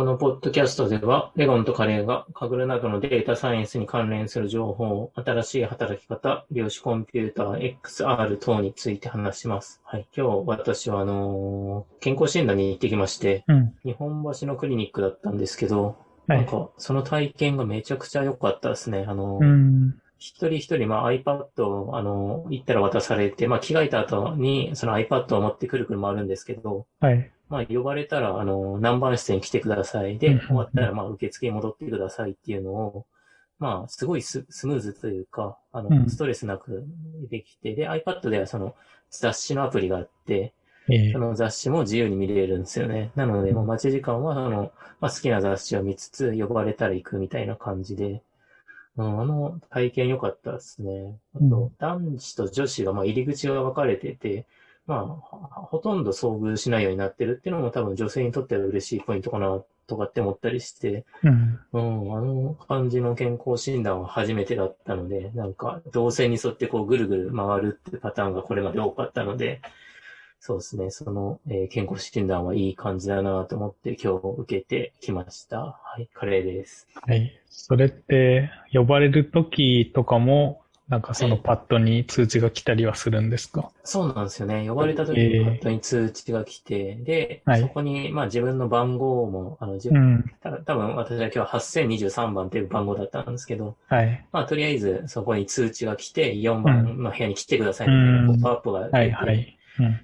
このポッドキャストでは、レゴンとカレーがカグルなどのデータサイエンスに関連する情報、新しい働き方、量子コンピューター、XR 等について話します。はい。今日私はあのー、健康診断に行ってきまして、うん、日本橋のクリニックだったんですけど、はい、なんかその体験がめちゃくちゃ良かったですね。あのー、一人一人、まあ、iPad を、あの、行ったら渡されて、まあ、着替えた後に、その iPad を持ってくる車あるんですけど、はい。まあ、呼ばれたら、あの、何番室に来てください。で、終わったら、まあ、受付に戻ってくださいっていうのを、まあ、すごいスムーズというか、あの、ストレスなくできて、で、iPad ではその、雑誌のアプリがあって、その雑誌も自由に見れるんですよね。なので、もう待ち時間は、あの、まあ、好きな雑誌を見つつ、呼ばれたら行くみたいな感じで、うん、あの体験良かったですね。あと、男子と女子が、まあ、入り口が分かれてて、まあ、ほとんど遭遇しないようになってるっていうのも多分女性にとっては嬉しいポイントかなとかって思ったりして、うん、うん、あの感じの健康診断は初めてだったので、なんか動線に沿ってこうぐるぐる回るってパターンがこれまで多かったので、そうですね。その、えー、健康診断はいい感じだなと思って今日受けてきました。はい、カレーです。はい。それって、呼ばれる時とかも、なんかそのパッドに通知が来たりはするんですか、そうなんですよね。呼ばれた時にパッドに通知が来て、えー、で、はい、そこに、まあ自分の番号も、あの、自分、うん、た多分私は今日8023番っていう番号だったんですけど、はい。まあとりあえずそこに通知が来て、4番の部屋に来てくださいみたいなポップアップが出て、はいはい。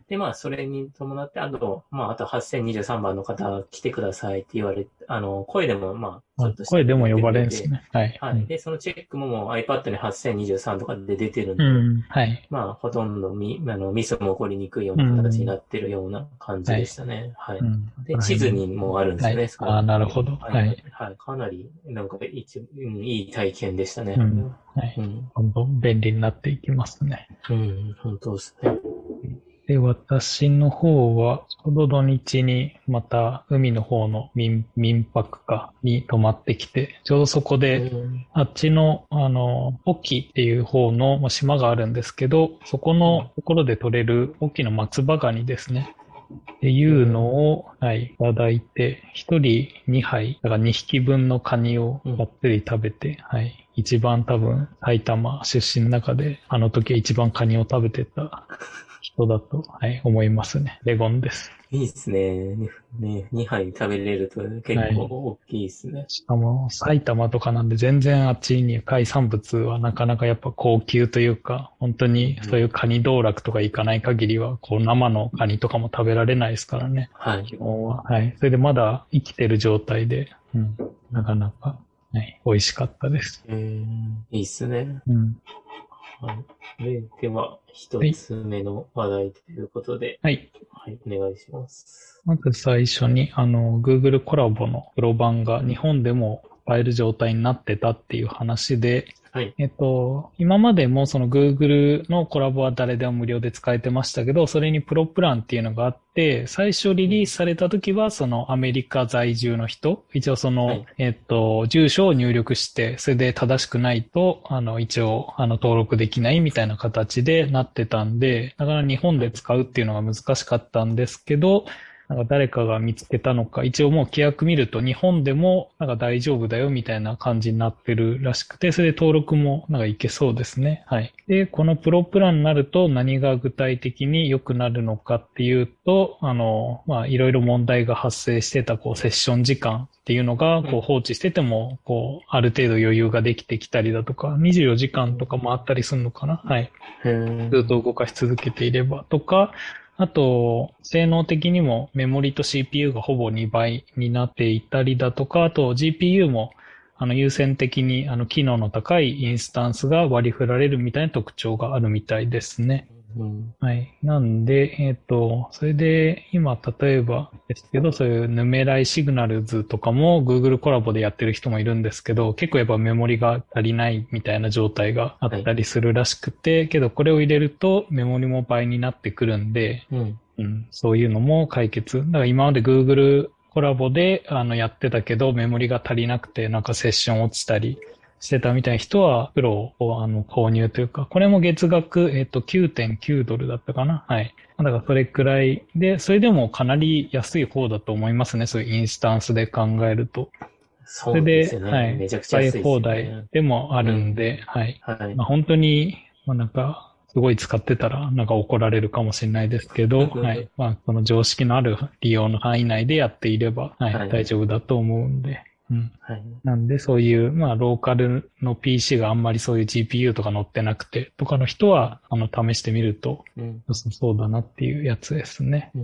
で、まあ、それに伴って、あと、まあ、あと8023番の方来てくださいって言われ、あの、声でも、まあ、ちょっと声でも呼ばれるんですね。はい。はい。で、そのチェックももう iPad に8023とかで出てるんで、うん、はい。まあ、ほとんどミあのミスも起こりにくいような形になってるような感じでしたね。はい。で、地図にもあるんですよね。はい、ああ、なるほど。はい。はい。かなり、なんか一、うん、いい体験でしたね。うん。はい。うん。どんどん便利になっていきますね。うん、本当ですね。で、私の方は、ちょうど土日にまた海の方の民民泊かに泊まってきて、ちょうどそこで、あっちの、あの、沖っていう方の島があるんですけど、そこのところで取れる沖の松葉ガニですね。っていうのを、はい、いただいて、一人2杯、だから2匹分のカニをがっつり食べて、はい、一番多分埼玉出身の中で、あの時一番カニを食べてた人だと、はい、思いますね。レゴンです。いいっすね。ね、2杯食べれると結構大きいっすね、はい。しかも、埼玉とかなんで全然あっちに海産物はなかなかやっぱ高級というか、本当にそういうカニ道楽とか行かない限りは、こう生のカニとかも食べられないですからね。はい。基本は。はい。それでまだ生きてる状態で、うん。なかなか、はい。美味しかったです。えー、いいっすね。うん。はい。で、では、一つ目の話題ということで、はい。はい、お願いします。まず最初に、あの、Google コラボのプロ版が日本でも使える状態になってたっていう話で、はい。えっと、今までもその Google のコラボは誰でも無料で使えてましたけど、それにプロプランっていうのがあって、最初リリースされた時はそのアメリカ在住の人、一応その、はい、えっと、住所を入力して、それで正しくないと、あの、一応、あの、登録できないみたいな形でなってたんで、だから日本で使うっていうのが難しかったんですけど、なんか誰かが見つけたのか、一応もう規約見ると日本でもなんか大丈夫だよみたいな感じになってるらしくて、それで登録もなんかいけそうですね。はい。で、このプロプランになると何が具体的に良くなるのかっていうと、あの、まあいろいろ問題が発生してたこうセッション時間っていうのがこう放置してても、こうある程度余裕ができてきたりだとか、24時間とかもあったりするのかな。はい。ずっと動かし続けていればとか、あと、性能的にもメモリと CPU がほぼ2倍になっていたりだとか、あと GPU もあの優先的にあの機能の高いインスタンスが割り振られるみたいな特徴があるみたいですね。うん、はい。なんで、えっ、ー、と、それで、今、例えばですけど、そういうヌメライシグナルズとかも Google コラボでやってる人もいるんですけど、結構やっぱメモリが足りないみたいな状態があったりするらしくて、はい、けどこれを入れるとメモリも倍になってくるんで、うん、うん、そういうのも解決。だから今まで Google コラボであのやってたけど、メモリが足りなくて、なんかセッション落ちたり、してたみたいな人は、プロをあの購入というか、これも月額、えっ、と、9.9ドルだったかな。はい。だからそれくらいで、それでもかなり安い方だと思いますね。そういうインスタンスで考えると。そうですね。はい。めちゃくちゃ安い、ね、放題でもあるんで、うん、はい。はい。まあ、本当に、まあなんか、すごい使ってたら、なんか怒られるかもしれないですけど、はい。まあ、この常識のある利用の範囲内でやっていれば、はい、はい、大丈夫だと思うんで。うん。はい。なんで、そういう、まあ、ローカルの PC があんまりそういう GPU とか載ってなくて、とかの人は、あの、試してみると、うん、そうだなっていうやつですね。うん、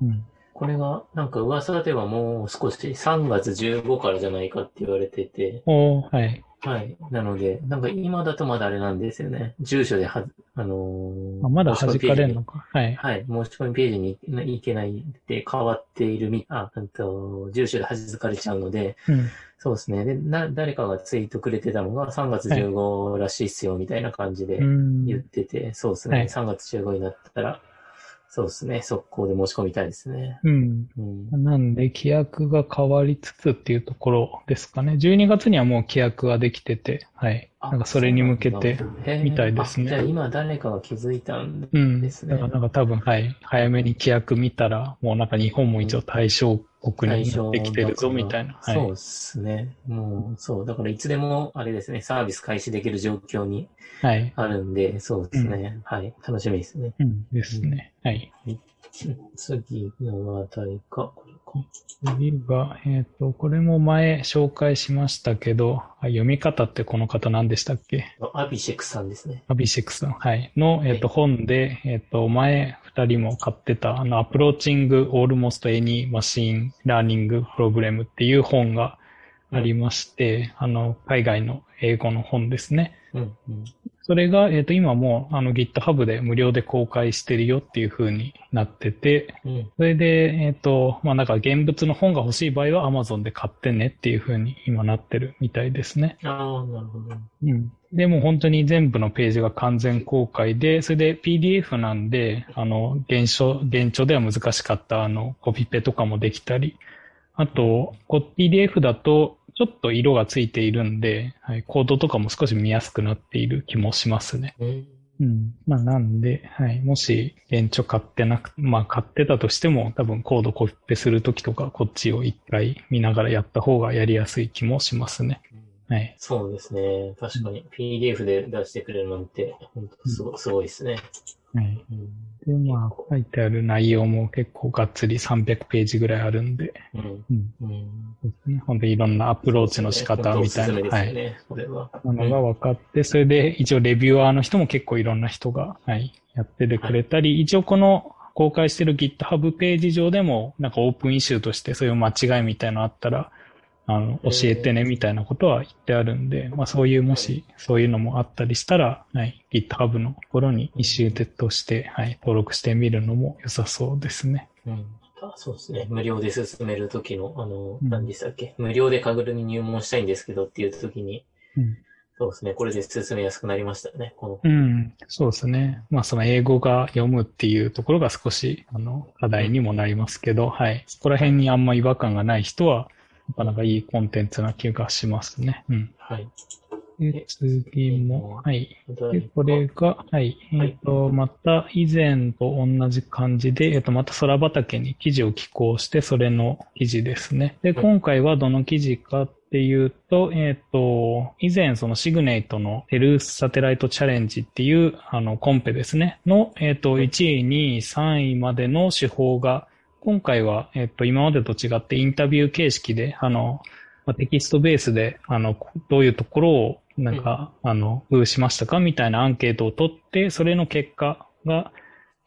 うん。うん。これが、なんか噂ではもう少し3月15からじゃないかって言われてて。おはい。はい。なので、なんか今だとまだあれなんですよね。住所では、あのー、あまだ弾かれるのか。はい。はい。申し込みページに行けないで変わっているみ、あ、あと、住所で弾かれちゃうので、うん、そうですね。で、な、誰かがツイートくれてたのが3月15らしいっすよ、みたいな感じで言ってて、はい、そうですね。はい、3月15になったら、そうですね。速攻で申し込みたいですね。うん。うん、なんで、規約が変わりつつっていうところですかね。12月にはもう規約ができてて、はい。なんかそれに向けて、みたいですね。じゃあ今誰かが気づいたんですね。うん。だからなんか多分、はい。早めに規約見たら、もうなんか日本も一応対象国になってきてるぞ、みたいな。はい、そうですね。もう、そう。だからいつでも、あれですね、サービス開始できる状況にあるんで、はい、そうですね、うん、はい。楽しみですね。うん、ですね。はい。次の話題か、これか。次が、えっ、ー、と、これも前紹介しましたけど、読み方ってこの方何でしたっけ？アビシェクさんですね。アビシェクさん。はい。の、えっ、ー、と、本で、えっ、ー、と、前二人も買ってた、あの、 Approaching Almost Any Machine Learning Problem っていう本がありまして、あの、海外の英語の本ですね。うんうん、それが、えっ、ー、と、今もあの GitHub で無料で公開してるよっていう風になってて、うん、それで、えっ、ー、と、まあ、なんか現物の本が欲しい場合は Amazon で買ってねっていう風に今なってるみたいですね。ああ、なるほど。うん。でも本当に全部のページが完全公開で、それで PDF なんで、あの、現象、現状では難しかったあの、コピペとかもできたり、あと、PDF だとちょっと色がついているんで、はい、コードとかも少し見やすくなっている気もしますね。うん。まあなんで、はい。もし、現地買ってなく、まあ買ってたとしても、多分コードコピペするときとか、こっちを一回見ながらやった方がやりやすい気もしますね。はい。そうですね。確かに PDF で出してくれるなんて、本当すご,、すごいですね。はい。で、まあ、書いてある内容も結構がっつり300ページぐらいあるんで、うん。うん。本当にいろんなアプローチの仕方みたいな、ね、はい。これは。なのが分かって、それで一応レビュアーの人も結構いろんな人が、はい、やっててくれたり、はい、一応この公開してる GitHub ページ上でも、なんかオープンイシューとしてそういう間違いみたいなのあったら、あの、教えてねみたいなことは言ってあるんで、まあそういうもし、そういうのもあったりしたら、はい、GitHub のところに一周として、はい、登録してみるのも良さそうですね。うん。そうですね。無料で進めるときの、あの、うん、何でしたっけ？無料でカグルに入門したいんですけどっていうときに、うん、そうですね。これで進めやすくなりましたね。このうん。そうですね。まあ、その英語が読むっていうところが少し、あの、課題にもなりますけど、はい。そこら辺にあんま違和感がない人は、なかなかいいコンテンツな気がしますね。うん。はい。で、次も、はい。で、これが、はい。えっ、ー、と、また以前と同じ感じで、えっ、ー、と、また空畑に記事を寄稿して、それの記事ですね。で、今回はどの記事かっていうと、えっ、ー、と、以前そのシグネイトのテルースサテライトチャレンジっていう、あの、コンペですね。の、えっ、と、1位、2位、3位までの手法が今回は、えっと、今までと違ってインタビュー形式で、あの、まあ、テキストベースで、あの、どういうところを、なんか、うん、あの、工夫しましたかみたいなアンケートを取って、それの結果が、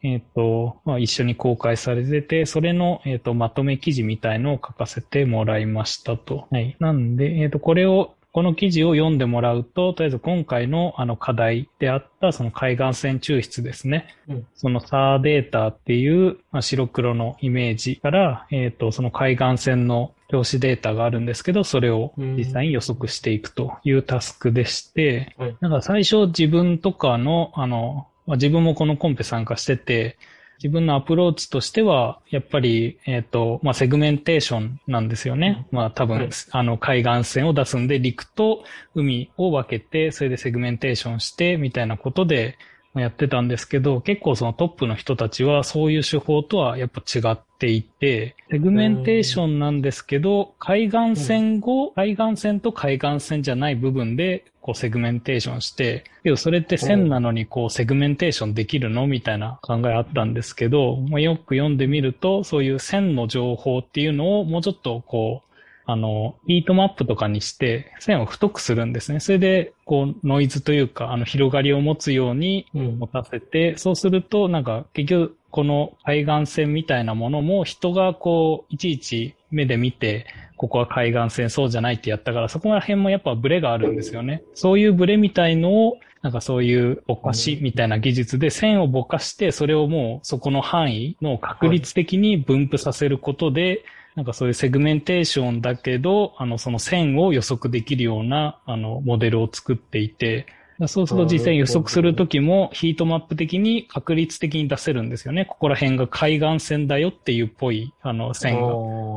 えっ、と、まあ、一緒に公開されてて、それの、えっ、と、まとめ記事みたいのを書かせてもらいましたと。はい。なんで、えっ、と、これをこの記事を読んでもらうと、とりあえず今回のあの課題であったその海岸線抽出ですね。うん、そのサーデータっていう、まあ、白黒のイメージから、えっ、ー、と、その海岸線の表紙データがあるんですけど、それを実際に予測していくというタスクでして、うん、なんか最初自分とかの、あの、まあ、自分もこのコンペ参加してて、自分のアプローチとしては、やっぱり、えっ、ー、と、まあ、セグメンテーションなんですよね。まあ、多分、はい、あの、海岸線を出すんで、陸と海を分けて、それでセグメンテーションして、みたいなことで、やってたんですけど、結構そのトップの人たちはそういう手法とはやっぱ違っていて、セグメンテーションなんですけど、海岸線後、海岸線と海岸線じゃない部分で、こうセグメンテーションして、けどそれって線なのにこうセグメンテーションできるのみたいな考えあったんですけど、まあ、よく読んでみると、そういう線の情報っていうのをもうちょっとこう、あの、ヒートマップとかにして線を太くするんですね。それで、こう、ノイズというか、あの、広がりを持つように持たせて、うん、そうすると、なんか、結局、この海岸線みたいなものも人がこう、いちいち目で見て、ここは海岸線そうじゃないってやったから、そこら辺もやっぱブレがあるんですよね。そういうブレみたいのを、なんかそういうぼかしみたいな技術で線をぼかして、それをもうそこの範囲の確率的に分布させることで、はいなんかそういうセグメンテーションだけど、あの、その線を予測できるような、あの、モデルを作っていて、そうすると実際予測するときもヒートマップ的に確率的に出せるんですよね。ここら辺が海岸線だよっていうっぽい、あの、線が。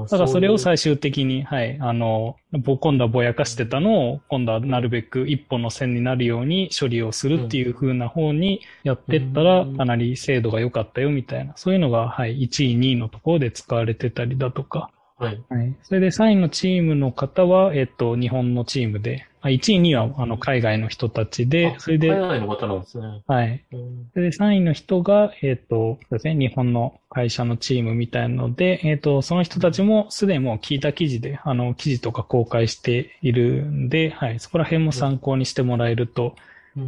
だからそれを最終的に、はい、あの、今度はぼやかしてたのを、今度はなるべく一本の線になるように処理をするっていう風な方にやってったら、かなり精度が良かったよみたいな、そういうのが、はい、1位、2位のところで使われてたりだとか、はい。はい。それで3位のチームの方は、えっと、日本のチームで、1位、2位は、あの、海外の人たちで、それで、海外の方なんですね。はい。それで3位の人が、えっと、そうですね、日本の会社のチームみたいなので、えっと、その人たちもすでにもう聞いた記事で、あの、記事とか公開しているんで、はい、そこら辺も参考にしてもらえると、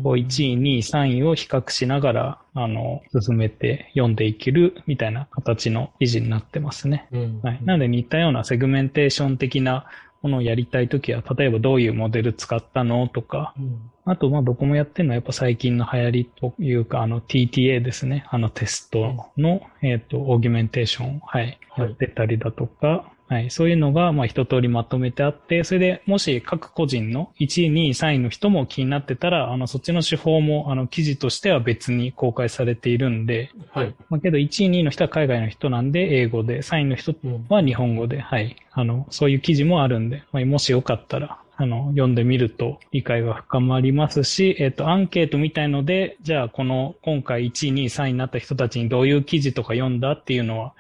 こう1位、2位、3位を比較しながら、あの、進めて読んでいけるみたいな形の記事になってますね。うん、はい。なので似たようなセグメンテーション的なものをやりたいときは、例えばどういうモデル使ったのとか、うん、あと、まあ、どこもやってるのはやっぱ最近の流行りというか、あの TTA ですね。あのテストの、えっ、ー、と、オーギュメンテーション、はい、やってたりだとか、はい。そういうのが、まあ一通りまとめてあって、それでもし各個人の1位、2位、3位の人も気になってたら、あの、そっちの手法も、あの、記事としては別に公開されているんで、はい。まあけど1位、2位の人は海外の人なんで、英語で、3位の人は日本語で、はい。あの、そういう記事もあるんで、まあ、もしよかったら、あの、読んでみると理解が深まりますし、えっ、と、アンケートみたいので、じゃあこの今回1位、2位、3位になった人たちにどういう記事とか読んだっていうのは、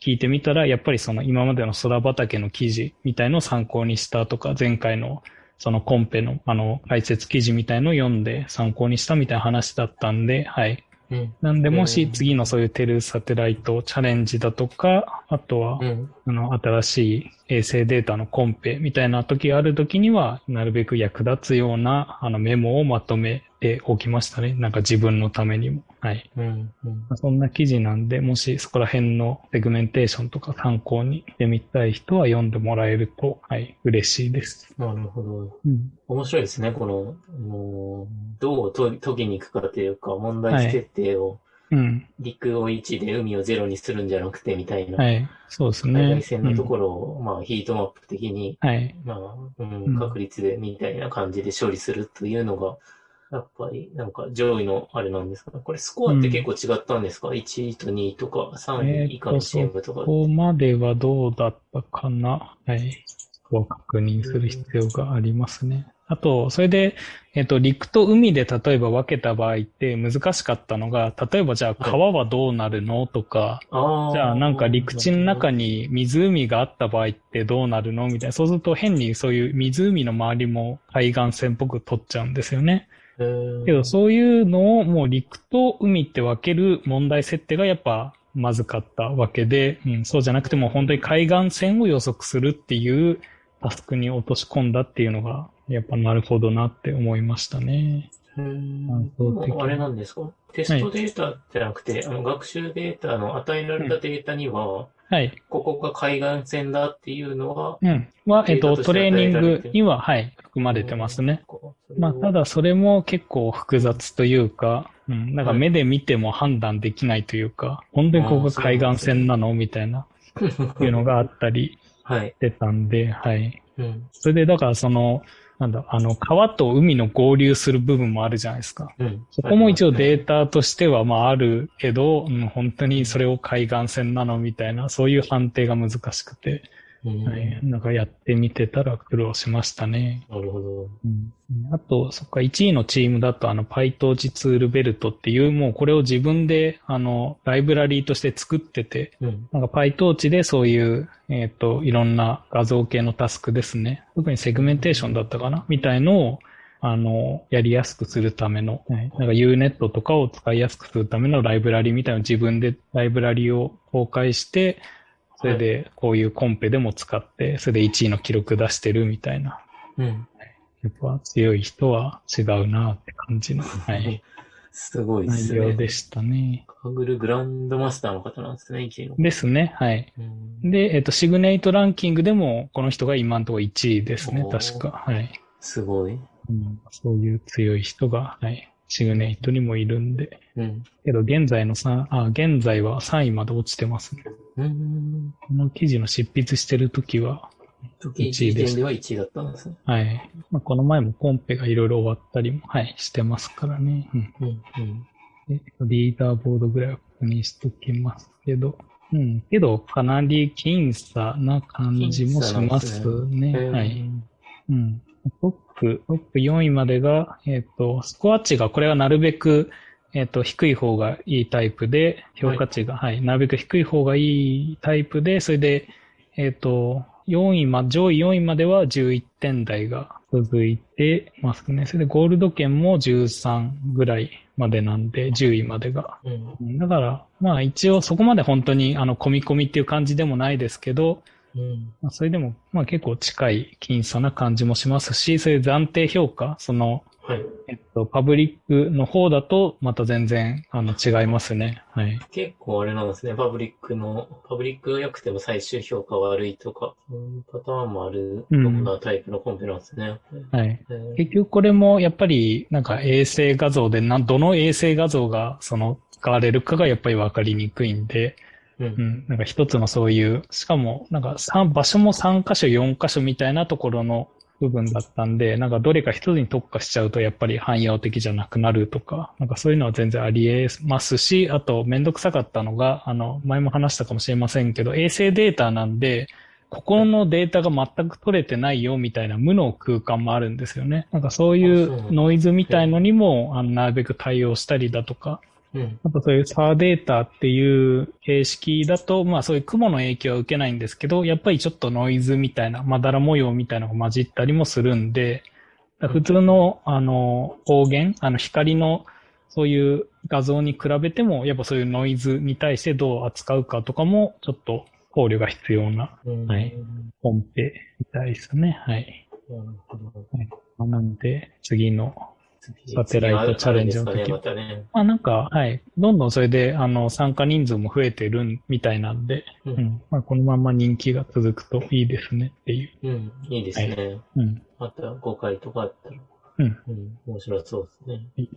聞いてみたら、やっぱりその今までの空畑の記事みたいのを参考にしたとか、前回のそのコンペのあの解説記事みたいのを読んで参考にしたみたいな話だったんで、はい。うん、なんで、もし次のそういうテルサテライトチャレンジだとか、あとは、あの、新しい衛星データのコンペみたいな時がある時には、なるべく役立つような、あの、メモをまとめておきましたね。なんか自分のためにも。はい。うんうん、そんな記事なんで、もしそこら辺のセグメンテーションとか参考にしてみたい人は読んでもらえると、はい、嬉しいです。なるほど。うん、面白いですね。この、もう、どう解きに行くかというか、問題設定を、はいうん。陸を1で海を0にするんじゃなくてみたいな。はい。そうですね。海外線のところを、うん、まあヒートマップ的に、はい。まあ、うん、確率でみたいな感じで処理するというのが、やっぱりなんか上位のあれなんですか？これスコアって結構違ったんですか、うん、?1 位と2位とか3位以下のチームとか。ここまではどうだったかな？はい。を確認する必要がありますね。あと、それで、えっと、陸と海で例えば分けた場合って難しかったのが、例えばじゃあ川はどうなるのとか、じゃあなんか陸地の中に湖があった場合ってどうなるの？みたいな。そうすると変にそういう湖の周りも海岸線っぽく取っちゃうんですよね。けどそういうのをもう陸と海って分ける問題設定がやっぱまずかったわけで、うん、そうじゃなくても本当に海岸線を予測するっていうタスクに落とし込んだっていうのがやっぱなるほどなって思いましたね。うん。あれなんですか？テストデータじゃなくて、はい、あの学習データの与えられたデータには、はい。ここが海岸線だっていうのは、うん。は、えっと、トレーニングには、はい、含まれてますね。まあ、ただそれも結構複雑というか、うん、なんか目で見ても判断できないというか、本当にここが海岸線なの？みたいな、いうのがあったりしてたんで、はい。うん。それで、だからその、なんだ、あの、川と海の合流する部分もあるじゃないですか。うん、そこも一応データとしては、まああるけど、うん、本当にそれを海岸線なのみたいな、そういう判定が難しくて。はい、なんかやってみてたら苦労しましたね。なるほど。うん、あと、そっか、1位のチームだと、あの、PyTorch ツールベルトっていう、もうこれを自分で、あの、ライブラリーとして作ってて、うん、なんか PyTorch でそういう、えっ、ー、と、いろんな画像系のタスクですね。特にセグメンテーションだったかな？みたいのを、あの、やりやすくするための、はい、なんか Unet とかを使いやすくするためのライブラリーみたいな自分でライブラリーを公開して、それで、こういうコンペでも使って、それで1位の記録出してるみたいな。うん。やっぱ強い人は違うなって感じの。はい。すごいですね。内容でしたね。カグルグランドマスターの方なんですね、1位の。ですね、はい。で、えっ、と、シグネイトランキングでも、この人が今のところ1位ですね、確か。はい。すごい、うん。そういう強い人が、はい。シグネイトにもいるんで。うん。けど、現在の3、あ、現在は3位まで落ちてますね。うん。この記事の執筆してるときは、1位です。では1位だったん。ですね。はい。まあ、この前もコンペがいろいろ終わったりも、はい、してますからね。うん。うん、うん、リーダーボードぐらいは確認しときますけど。うん。けど、かなり僅差な感じもしますね。すねはい。うん。トップ、トップ4位までが、えっ、ー、と、スコア値が、これはなるべく、えっ、ー、と、低い方がいいタイプで、評価値が、はい、はい、なるべく低い方がいいタイプで、それで、えっ、ー、と、4位ま、上位4位までは11点台が続いてますね。それでゴールド圏も13ぐらいまでなんで、10位までが。うん、だから、まあ一応そこまで本当にあの、込み込みっていう感じでもないですけど、うん、まあ、それでも、まあ結構近い僅差な感じもしますし、そういう暫定評価、その、はい。えっと、パブリックの方だと、また全然、あの、違いますね。はい。結構あれなんですね。パブリックの、パブリックが良くても最終評価悪いとか、そういうパターンもあるようなタイプのコンペなんですね。うん、はい。結局これも、やっぱり、なんか衛星画像で、な、どの衛星画像が、その、使われるかがやっぱりわかりにくいんで、うん、なんか一つのそういう、しかも、なんか三、場所も3箇所、4箇所みたいなところの部分だったんで、なんかどれか一つに特化しちゃうとやっぱり汎用的じゃなくなるとか、なんかそういうのは全然あり得ますし、あとめんどくさかったのが、あの、前も話したかもしれませんけど、衛星データなんで、ここのデータが全く取れてないよみたいな無の空間もあるんですよね。なんかそういうノイズみたいのにも、あの、なるべく対応したりだとか、うん、あとそういうサーデータっていう形式だと、まあそういう雲の影響は受けないんですけど、やっぱりちょっとノイズみたいな、まだら模様みたいなのが混じったりもするんで、普通の、あの、光源、あの光のそういう画像に比べても、やっぱそういうノイズに対してどう扱うかとかも、ちょっと考慮が必要な、はい、本編みたいですね。はい。はい、なんで、次のサテライトチャレンジの時。またね。まあなんか、はい。どんどんそれで、あの、参加人数も増えてるみたいなんで、うん、うん、まあこのまま人気が続くといいですねっていう。うん、いいですね。はい、うん。また5回とかあったら。うん。うん、面白そうですね。はい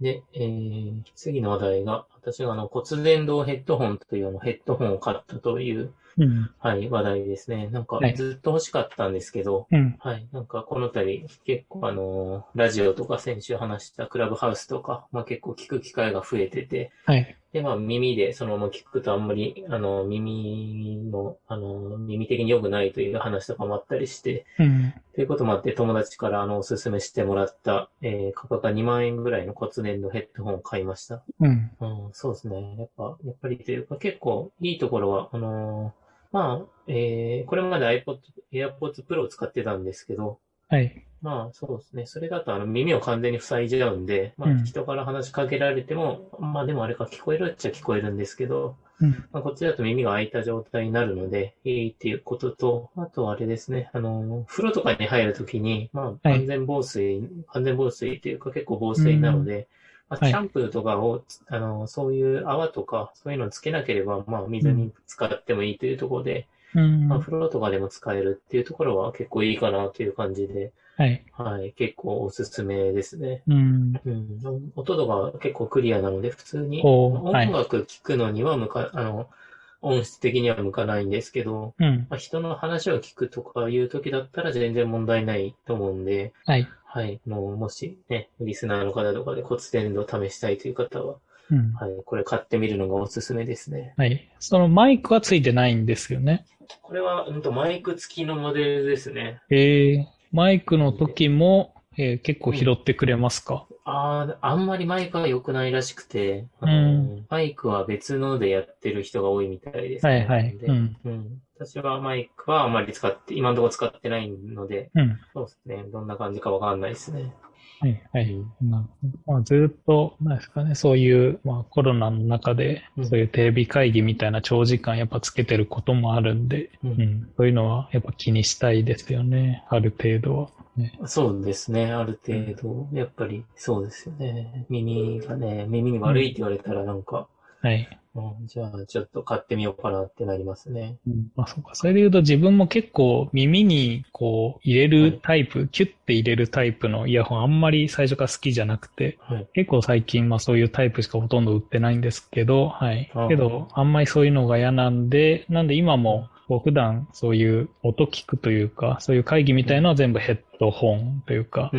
で、えー、次の話題が、私があの骨伝導ヘッドホンというのヘッドホンを買ったといううん、はい、話題ですね。なんか、ずっと欲しかったんですけど、はい、はい、なんか、この度、結構あの、ラジオとか先週話したクラブハウスとか、まあ結構聞く機会が増えてて、はい、で、まあ耳でそのまま聞くとあんまり、あの、耳の、あの、耳的に良くないという話とかもあったりして、うん、ということもあって友達からあの、おすすめしてもらった、えー、価格が2万円ぐらいの骨伝導ヘッドホンを買いました。うん。うん、そうですね。やっぱ、やっぱりというか結構いいところは、あのーまあ、えー、これまで iPod、AirPods Pro を使ってたんですけど、はい。まあ、そうですね。それだと、あの、耳を完全に塞いじゃうんで、まあ、人から話しかけられても、うん、まあ、でもあれか、聞こえるっちゃ聞こえるんですけど、うん、まあ、こっちだと耳が開いた状態になるので、いいっていうことと、あとあれですね、あの、風呂とかに入るときに、まあ、完全防水、はい、完全防水っていうか結構防水なので、まあ、シャンプーとかを、はい、あの、そういう泡とか、そういうのをつけなければ、まあ、水に使ってもいいというところで、うん、まあ、風呂とかでも使えるっていうところは結構いいかなという感じで、はい。はい。結構おすすめですね。うん。うん、音とか結構クリアなので、普通に音楽聴くのにはむか、はい、あの、音質的には向かないんですけど、うん。まあ、人の話を聞くとかいう時だったら全然問題ないと思うんで、はい。はい。もう、もしね、リスナーの方とかで骨伝導を試したいという方は、うん。はい。これ買ってみるのがおすすめですね。はい。そのマイクはついてないんですよね。これは、うんと、マイク付きのモデルですね。ええー、マイクの時も、えー、結構拾ってくれますか、ああ、あんまりマイクは良くないらしくて、うん、マイクは別のでやってる人が多いみたいです、ね。はいはい。うん、うん。私はマイクはあんまり使って、今のところ使ってないので、うん、そうですね。どんな感じかわかんないですね。はい、はい。まあ、ずっと、なんですかね、そういう、まあコロナの中で、そういうテレビ会議みたいな長時間やっぱつけてることもあるんで、うん、うん、そういうのはやっぱ気にしたいですよね、ある程度は。ね、そうですね、ある程度、やっぱりそうですよね。耳がね、耳に悪いって言われたらなんか、はい。うん、じゃあ、ちょっと買ってみようかなってなりますね。うん、まあそうか。それで言うと自分も結構耳にこう入れるタイプ、はい、キュッて入れるタイプのイヤホンあんまり最初から好きじゃなくて、はい、結構最近まあそういうタイプしかほとんど売ってないんですけど、はい。けど、あんまりそういうのが嫌なんで、なんで今もこう普段そういう音聞くというか、そういう会議みたいのは全部ヘッドホンというか、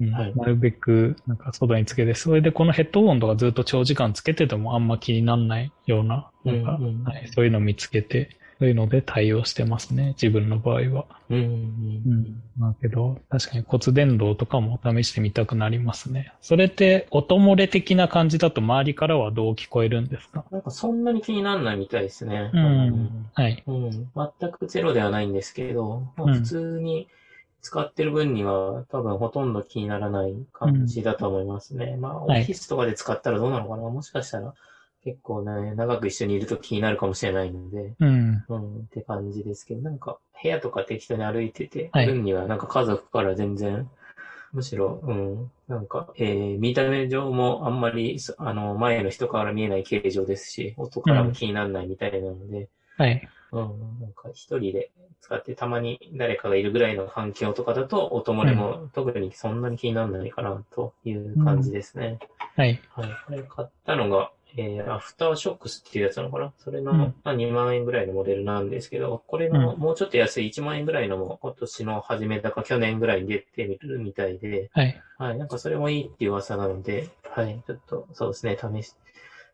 なるべくなんか外につけて、それでこのヘッドホンとかずっと長時間つけててもあんま気にならないような、なんか、はい、そういうのを見つけて、そういうので対応してますね、自分の場合は。うん、うん。うん。だけど、確かに骨伝導とかも試してみたくなりますね。それって音漏れ的な感じだと周りからはどう聞こえるんですか？なんかそんなに気にならないみたいですね。うん。はい。うん。全くゼロではないんですけど、まあ、普通に使ってる分には多分ほとんど気にならない感じだと思いますね。うん、まあ、オフィスとかで使ったらどうなのかな、はい、もしかしたら。結構ね、長く一緒にいると気になるかもしれないので、うん。うん、って感じですけど、なんか、部屋とか適当に歩いてて、はい、分にはなんか家族から全然、むしろ、うん、なんか、えー、見た目上もあんまり、あの、前の人から見えない形状ですし、音からも気にならないみたいなので、うん、はい。うん、なんか一人で使ってたまに誰かがいるぐらいの環境とかだと、音漏れも特にそんなに気にならないかなという感じですね。うん、はい。はい。これ買ったのが、えー、アフターショックスっていうやつなのかな？それの、うん、まあ、2万円ぐらいのモデルなんですけど、これのもうちょっと安い1万円ぐらいのも今年の初めだか去年ぐらいに出てみるみたいで、はい。はい。なんかそれもいいっていう噂なので、はい。ちょっと、そうですね、試し、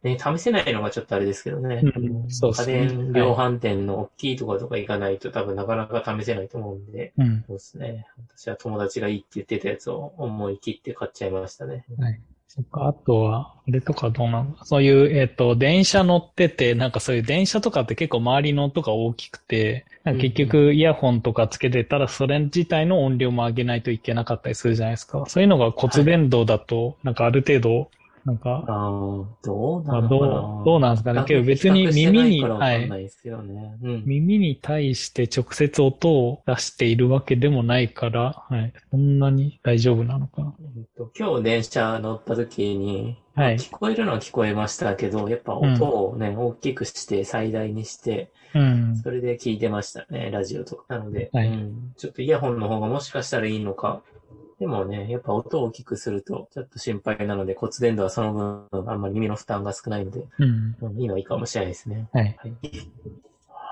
ね、試せないのがちょっとあれですけどね。うん、そうですね。家電量販店の大きいところとか行かないと多分なかなか試せないと思うんで、うん、そうですね。私は友達がいいって言ってたやつを思い切って買っちゃいましたね。はい。そっか、あとは、あれとかどうなの？そういう、えっ、ー、と、電車乗ってて、なんかそういう電車とかって結構周りの音が大きくて、結局イヤホンとかつけてたらそれ自体の音量も上げないといけなかったりするじゃないですか。そういうのが骨伝導だと、なんかある程度なんか、あどうなんどう、どうなんですかね。けど別に耳に、はい、うん、耳に対して直接音を出しているわけでもないから、はい、そんなに大丈夫なのか今日電車乗った時に、はい、聞こえるのは聞こえましたけど、やっぱ音をね、うん、大きくして最大にして、うん、それで聞いてましたね、ラジオとか。なので、はい、うん、ちょっとイヤホンの方がもしかしたらいいのかでもね、やっぱ音を大きくするとちょっと心配なので、骨伝導はその分、あんまり耳の負担が少ないので、うん、いいのはいいかもしれないですね。はい。はい。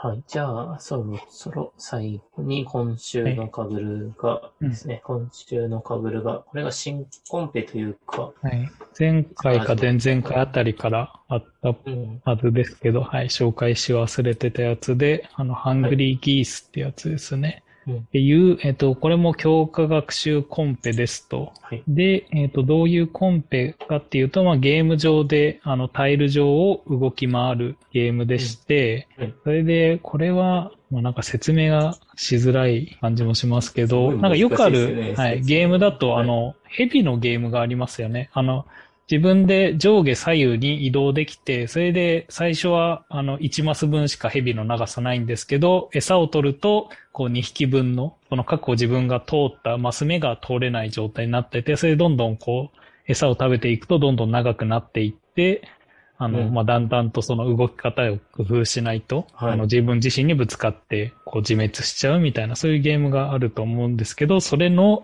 はい。じゃあ、そろそろ最後に今週のかぶるがですね、はいうん、今週のかぶるが、これが新コンペというか、はい。前回か前々回あたりからあったはずですけど、うん、はい。紹介し忘れてたやつで、あの、ハングリーギースってやつですね。っていう、えっ、と、これも強化学習コンペですと。はい、で、えっ、と、どういうコンペかっていうと、まあ、ゲーム上で、あの、タイル上を動き回るゲームでして、はい、それで、これは、まあ、なんか説明がしづらい感じもしますけど、なんかよくある、はい、ゲームだと、あの、ヘビのゲームがありますよね。あの、自分で上下左右に移動できて、それで最初はあの1マス分しか蛇の長さないんですけど、餌を取るとこう2匹分の、この確保自分が通ったマス目が通れない状態になってて、それでどんどんこう餌を食べていくとどんどん長くなっていって、あの、うん、まあ、だんだんとその動き方を工夫しないと、はい、あの、自分自身にぶつかって、こう、自滅しちゃうみたいな、そういうゲームがあると思うんですけど、それの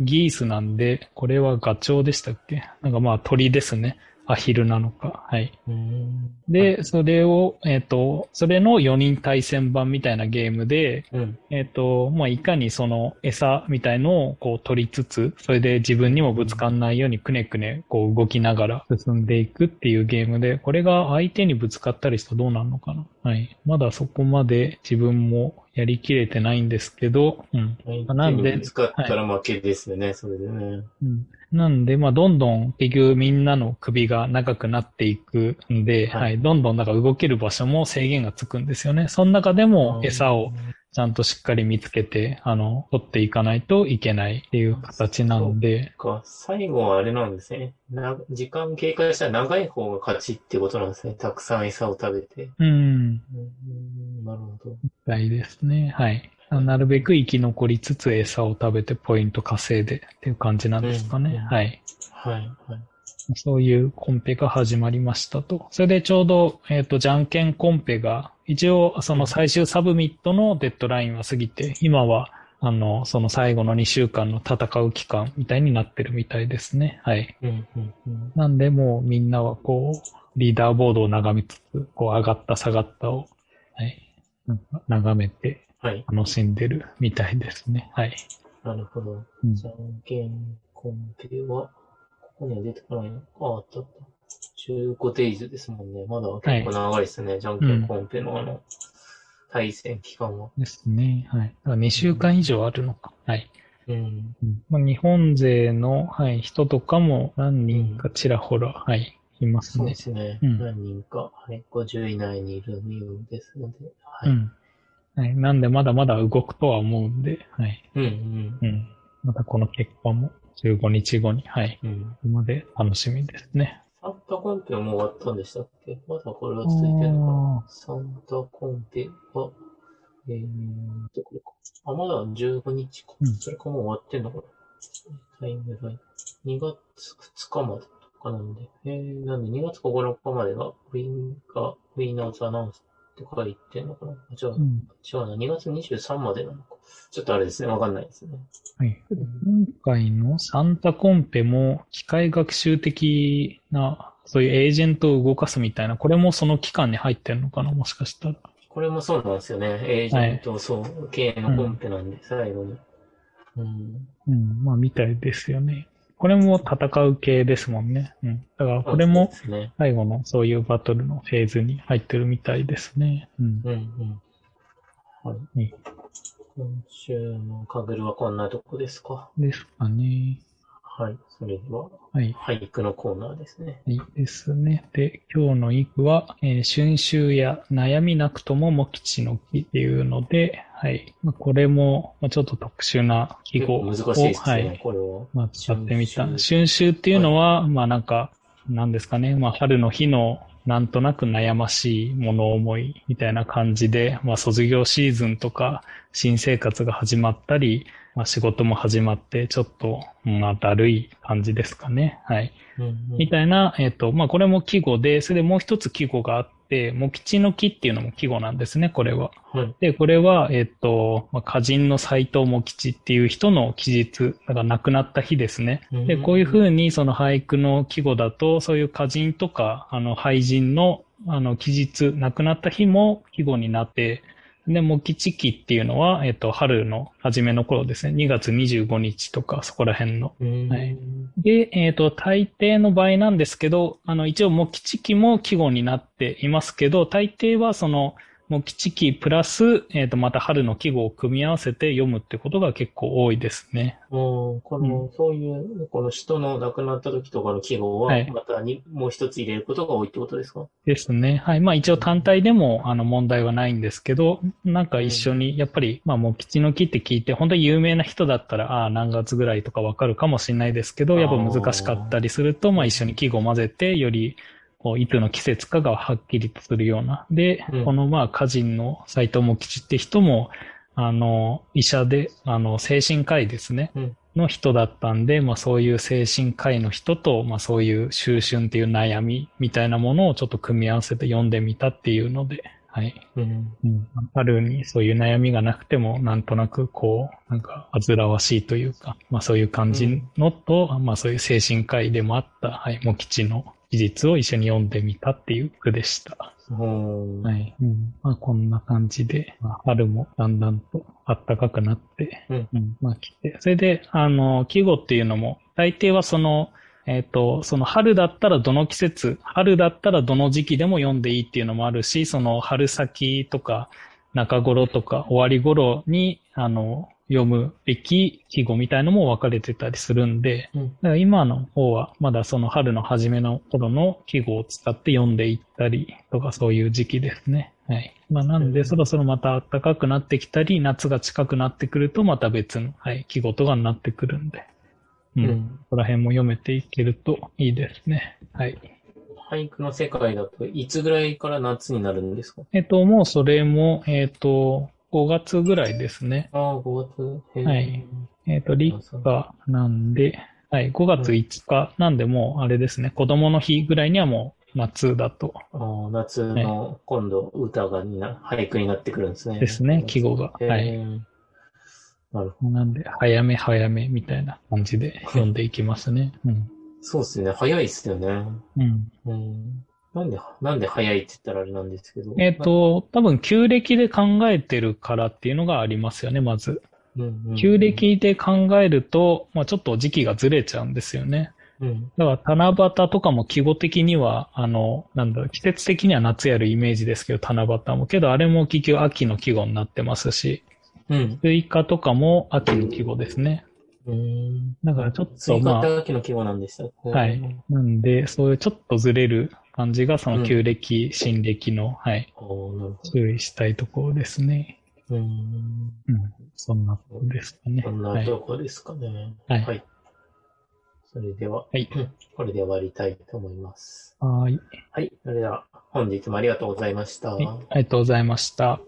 ギースなんで、これはガチョウでしたっけ？なんかまあ鳥ですね。アヒルなのか。はい。で、それを、えっ、ー、と、それの4人対戦版みたいなゲームで、うん、えっ、と、まあ、いかにその餌みたいのをこう取りつつ、それで自分にもぶつかんないようにくねくねこう動きながら進んでいくっていうゲームで、これが相手にぶつかったりしたらどうなるのかなはい。まだそこまで自分もやりきれてないんですけど、うん。なんで。使ったら負けですよね、はい、それでね。うん。なんで、まあ、どんどん結局みんなの首が長くなっていくんで、はい、はい、どんどんなんか動ける場所も制限がつくんですよね。その中でも餌をちゃんとしっかり見つけて、あの、取っていかないといけないっていう形なんで。か、最後はあれなんですね。な、時間経過したら長い方が勝ちってことなんですね。たくさん餌を食べて。うん。うん、なるほど。ですね。はい。なるべく生き残りつつ餌を食べてポイント稼いでっていう感じなんですかね。うん、はい。はい。はい。そういうコンペが始まりましたと。それでちょうど、えっ、ー、と、じゃんけんコンペが、一応、その最終サブミットのデッドラインは過ぎて、今は、あの、その最後の2週間の戦う期間みたいになってるみたいですね。はい。うんうんうん、なんで、もうみんなはこう、リーダーボードを眺めつつ、こう、上がった下がったを、はい、眺めて、楽しんでるみたいですね。はい。なるほど。じゃんけんコンペは、ここには出てこないの？あ、あったあった。15デイズですもんね。まだ結構長いですね。はい、じゃんけんコンペのあの、対戦期間は。ですね。はい。だから2週間以上あるのか。はい。うん。まあ、日本勢の、はい、人とかも何人かちらほら、はい、いますね。そうですね。うん、何人か、はい、50以内にいるようですので、はい。うん。はい。なんで、まだまだ動くとは思うんで、はい。うん、うん。うん。またこの結果も15日後に、はい。うん。まで楽しみですね。サンタコンペはもう終わったんでしたっけ？まだこれは続いてるのかな？サンタコンペは、えーと、これか。あ、まだ15日か。うん、それかもう終わってんのかな？タイムライン。2月2日までとかなんで。えー、なんで2月9日までが、ウィンが、ウィーナーズアナウンスって書いてんのかな？じゃあ、うん、違うな。2月23までなのか。ちょっとあれですね。わかんないですね。はい。今回のサンタコンペも機械学習的な、そういうエージェントを動かすみたいな、これもその期間に入ってるのかな？もしかしたら。これもそうなんですよね。エージェント、はい、そう、系のコンペなんで、最後に。うん。うん、まあ、みたいですよね。これも戦う系ですもんね。うん。だからこれも最後のそういうバトルのフェーズに入ってるみたいですね。うん。うんうん。はい。今週のカグルはこんなとこですか？ですかね。はい。それでは、はい。俳句のコーナーですね。いいですね。で、今日の一句は、えー、春秋や悩みなくともも吉の木っていうので、はい。まあ、これも、まあ、ちょっと特殊な記号を、難しいですね、はい、これは。まあ、使ってみた。春秋っていうのは、はい、まあなんか、なんですかね。まあ、春の日のなんとなく悩ましい物思いみたいな感じで、まあ卒業シーズンとか新生活が始まったり、まあ仕事も始まってちょっと、まあだるい感じですかね。はい。うんうん、みたいな、えっ、ー、と、まあこれも季語で、それでもう一つ季語があっ、も吉の木っていうのも季語なんですね、これは。はい、で、これは、えっ、と、まあ、歌人の斎藤も吉っていう人の期日、だから亡くなった日ですね。で、こういうふうにその俳句の季語だと、そういう歌人とか、あの、俳人の、あの、期日、亡くなった日も季語になって、で、模吉期っていうのは、えっと、春の初めの頃ですね。2月25日とか、そこら辺の。はい、で、えっ、と、大抵の場合なんですけど、あの、一応模吉期も季語になっていますけど、大抵はその、もう基地期プラス、えっ、ー、と、また春の季語を組み合わせて読むってことが結構多いですね。この、うん、そういう、この人の亡くなった時とかの季語は、またに、はい、もう一つ入れることが多いってことですか？ですね。はい。まあ一応単体でも、あの、問題はないんですけど、なんか一緒に、やっぱり、まあもう基地の木って聞いて、本当に有名な人だったら、ああ、何月ぐらいとかわかるかもしれないですけど、やっぱ難しかったりすると、まあ一緒に季語を混ぜて、より、こういつの季節かがはっきりとするような。で、うん、このまあ歌人の斎藤茂吉って人も、あの、医者で、あの、精神科医ですね。うん、の人だったんで、まあそういう精神科医の人と、まあそういう秋春っていう悩みみたいなものをちょっと組み合わせて読んでみたっていうので、はい。うん。うん、春にそういう悩みがなくても、なんとなくこう、なんか煩わしいというか、まあそういう感じのと、うん、まあそういう精神科医でもあった、はい、茂吉の記述を一緒に読んでみたっていう句でした。はい。うん。まあこんな感じで、まあ、春もだんだんと暖かくなって、うん、うん、まあ来て、それで、あの、季語っていうのも、大抵はその、えっ、ー、と、その春だったらどの季節、春だったらどの時期でも読んでいいっていうのもあるし、その春先とか中頃とか終わり頃に、あの、読むべき季語みたいのも分かれてたりするんで、うん、だから今の方はまだその春の初めの頃の季語を使って読んでいったりとかそういう時期ですね。はい。まあなんでそろそろまた暖かくなってきたり、夏が近くなってくるとまた別の、はい、季語とかになってくるんで、うん。うん、そこら辺も読めていけるといいですね。はい。俳句の世界だといつぐらいから夏になるんですか？えっと、もうそれも、えっと、5月ぐらいですね。ああ、5月。はい。えっ、ー、と、立夏なんで、はい、5月5日なんでもう、あれですね、子供の日ぐらいにはもう夏だと。夏の今度歌がにな、俳句になってくるんですね。ですね、季語が。はい。なるほど。なんで、早め早めみたいな感じで読んでいきますね。うん。そうですね、早いっすよね。うん。うんなんで、なんで早いって言ったらあれなんですけど。えっ、ー、と、多分旧暦で考えてるからっていうのがありますよね、まず。旧暦で考えると、まあちょっと時期がずれちゃうんですよね。うん、だから七夕とかも季語的には、あの、なんだろう、季節的には夏やるイメージですけど、七夕も。けど、あれも結局秋の季語になってますし、うん。スイカとかも秋の季語ですね。うん。だからちょっとまあ。スイカって秋の季語なんでしたはい。なんで、そういうちょっとずれる感じが、その旧暦、うん、新暦の、はい。注意したいところですね。うん。うん。そんなとこですかね。そんなとこですかね。はい。はい。それでは、はい。これで終わりたいと思います。はい。はい。それでは、本日もありがとうございました。はい、ありがとうございました。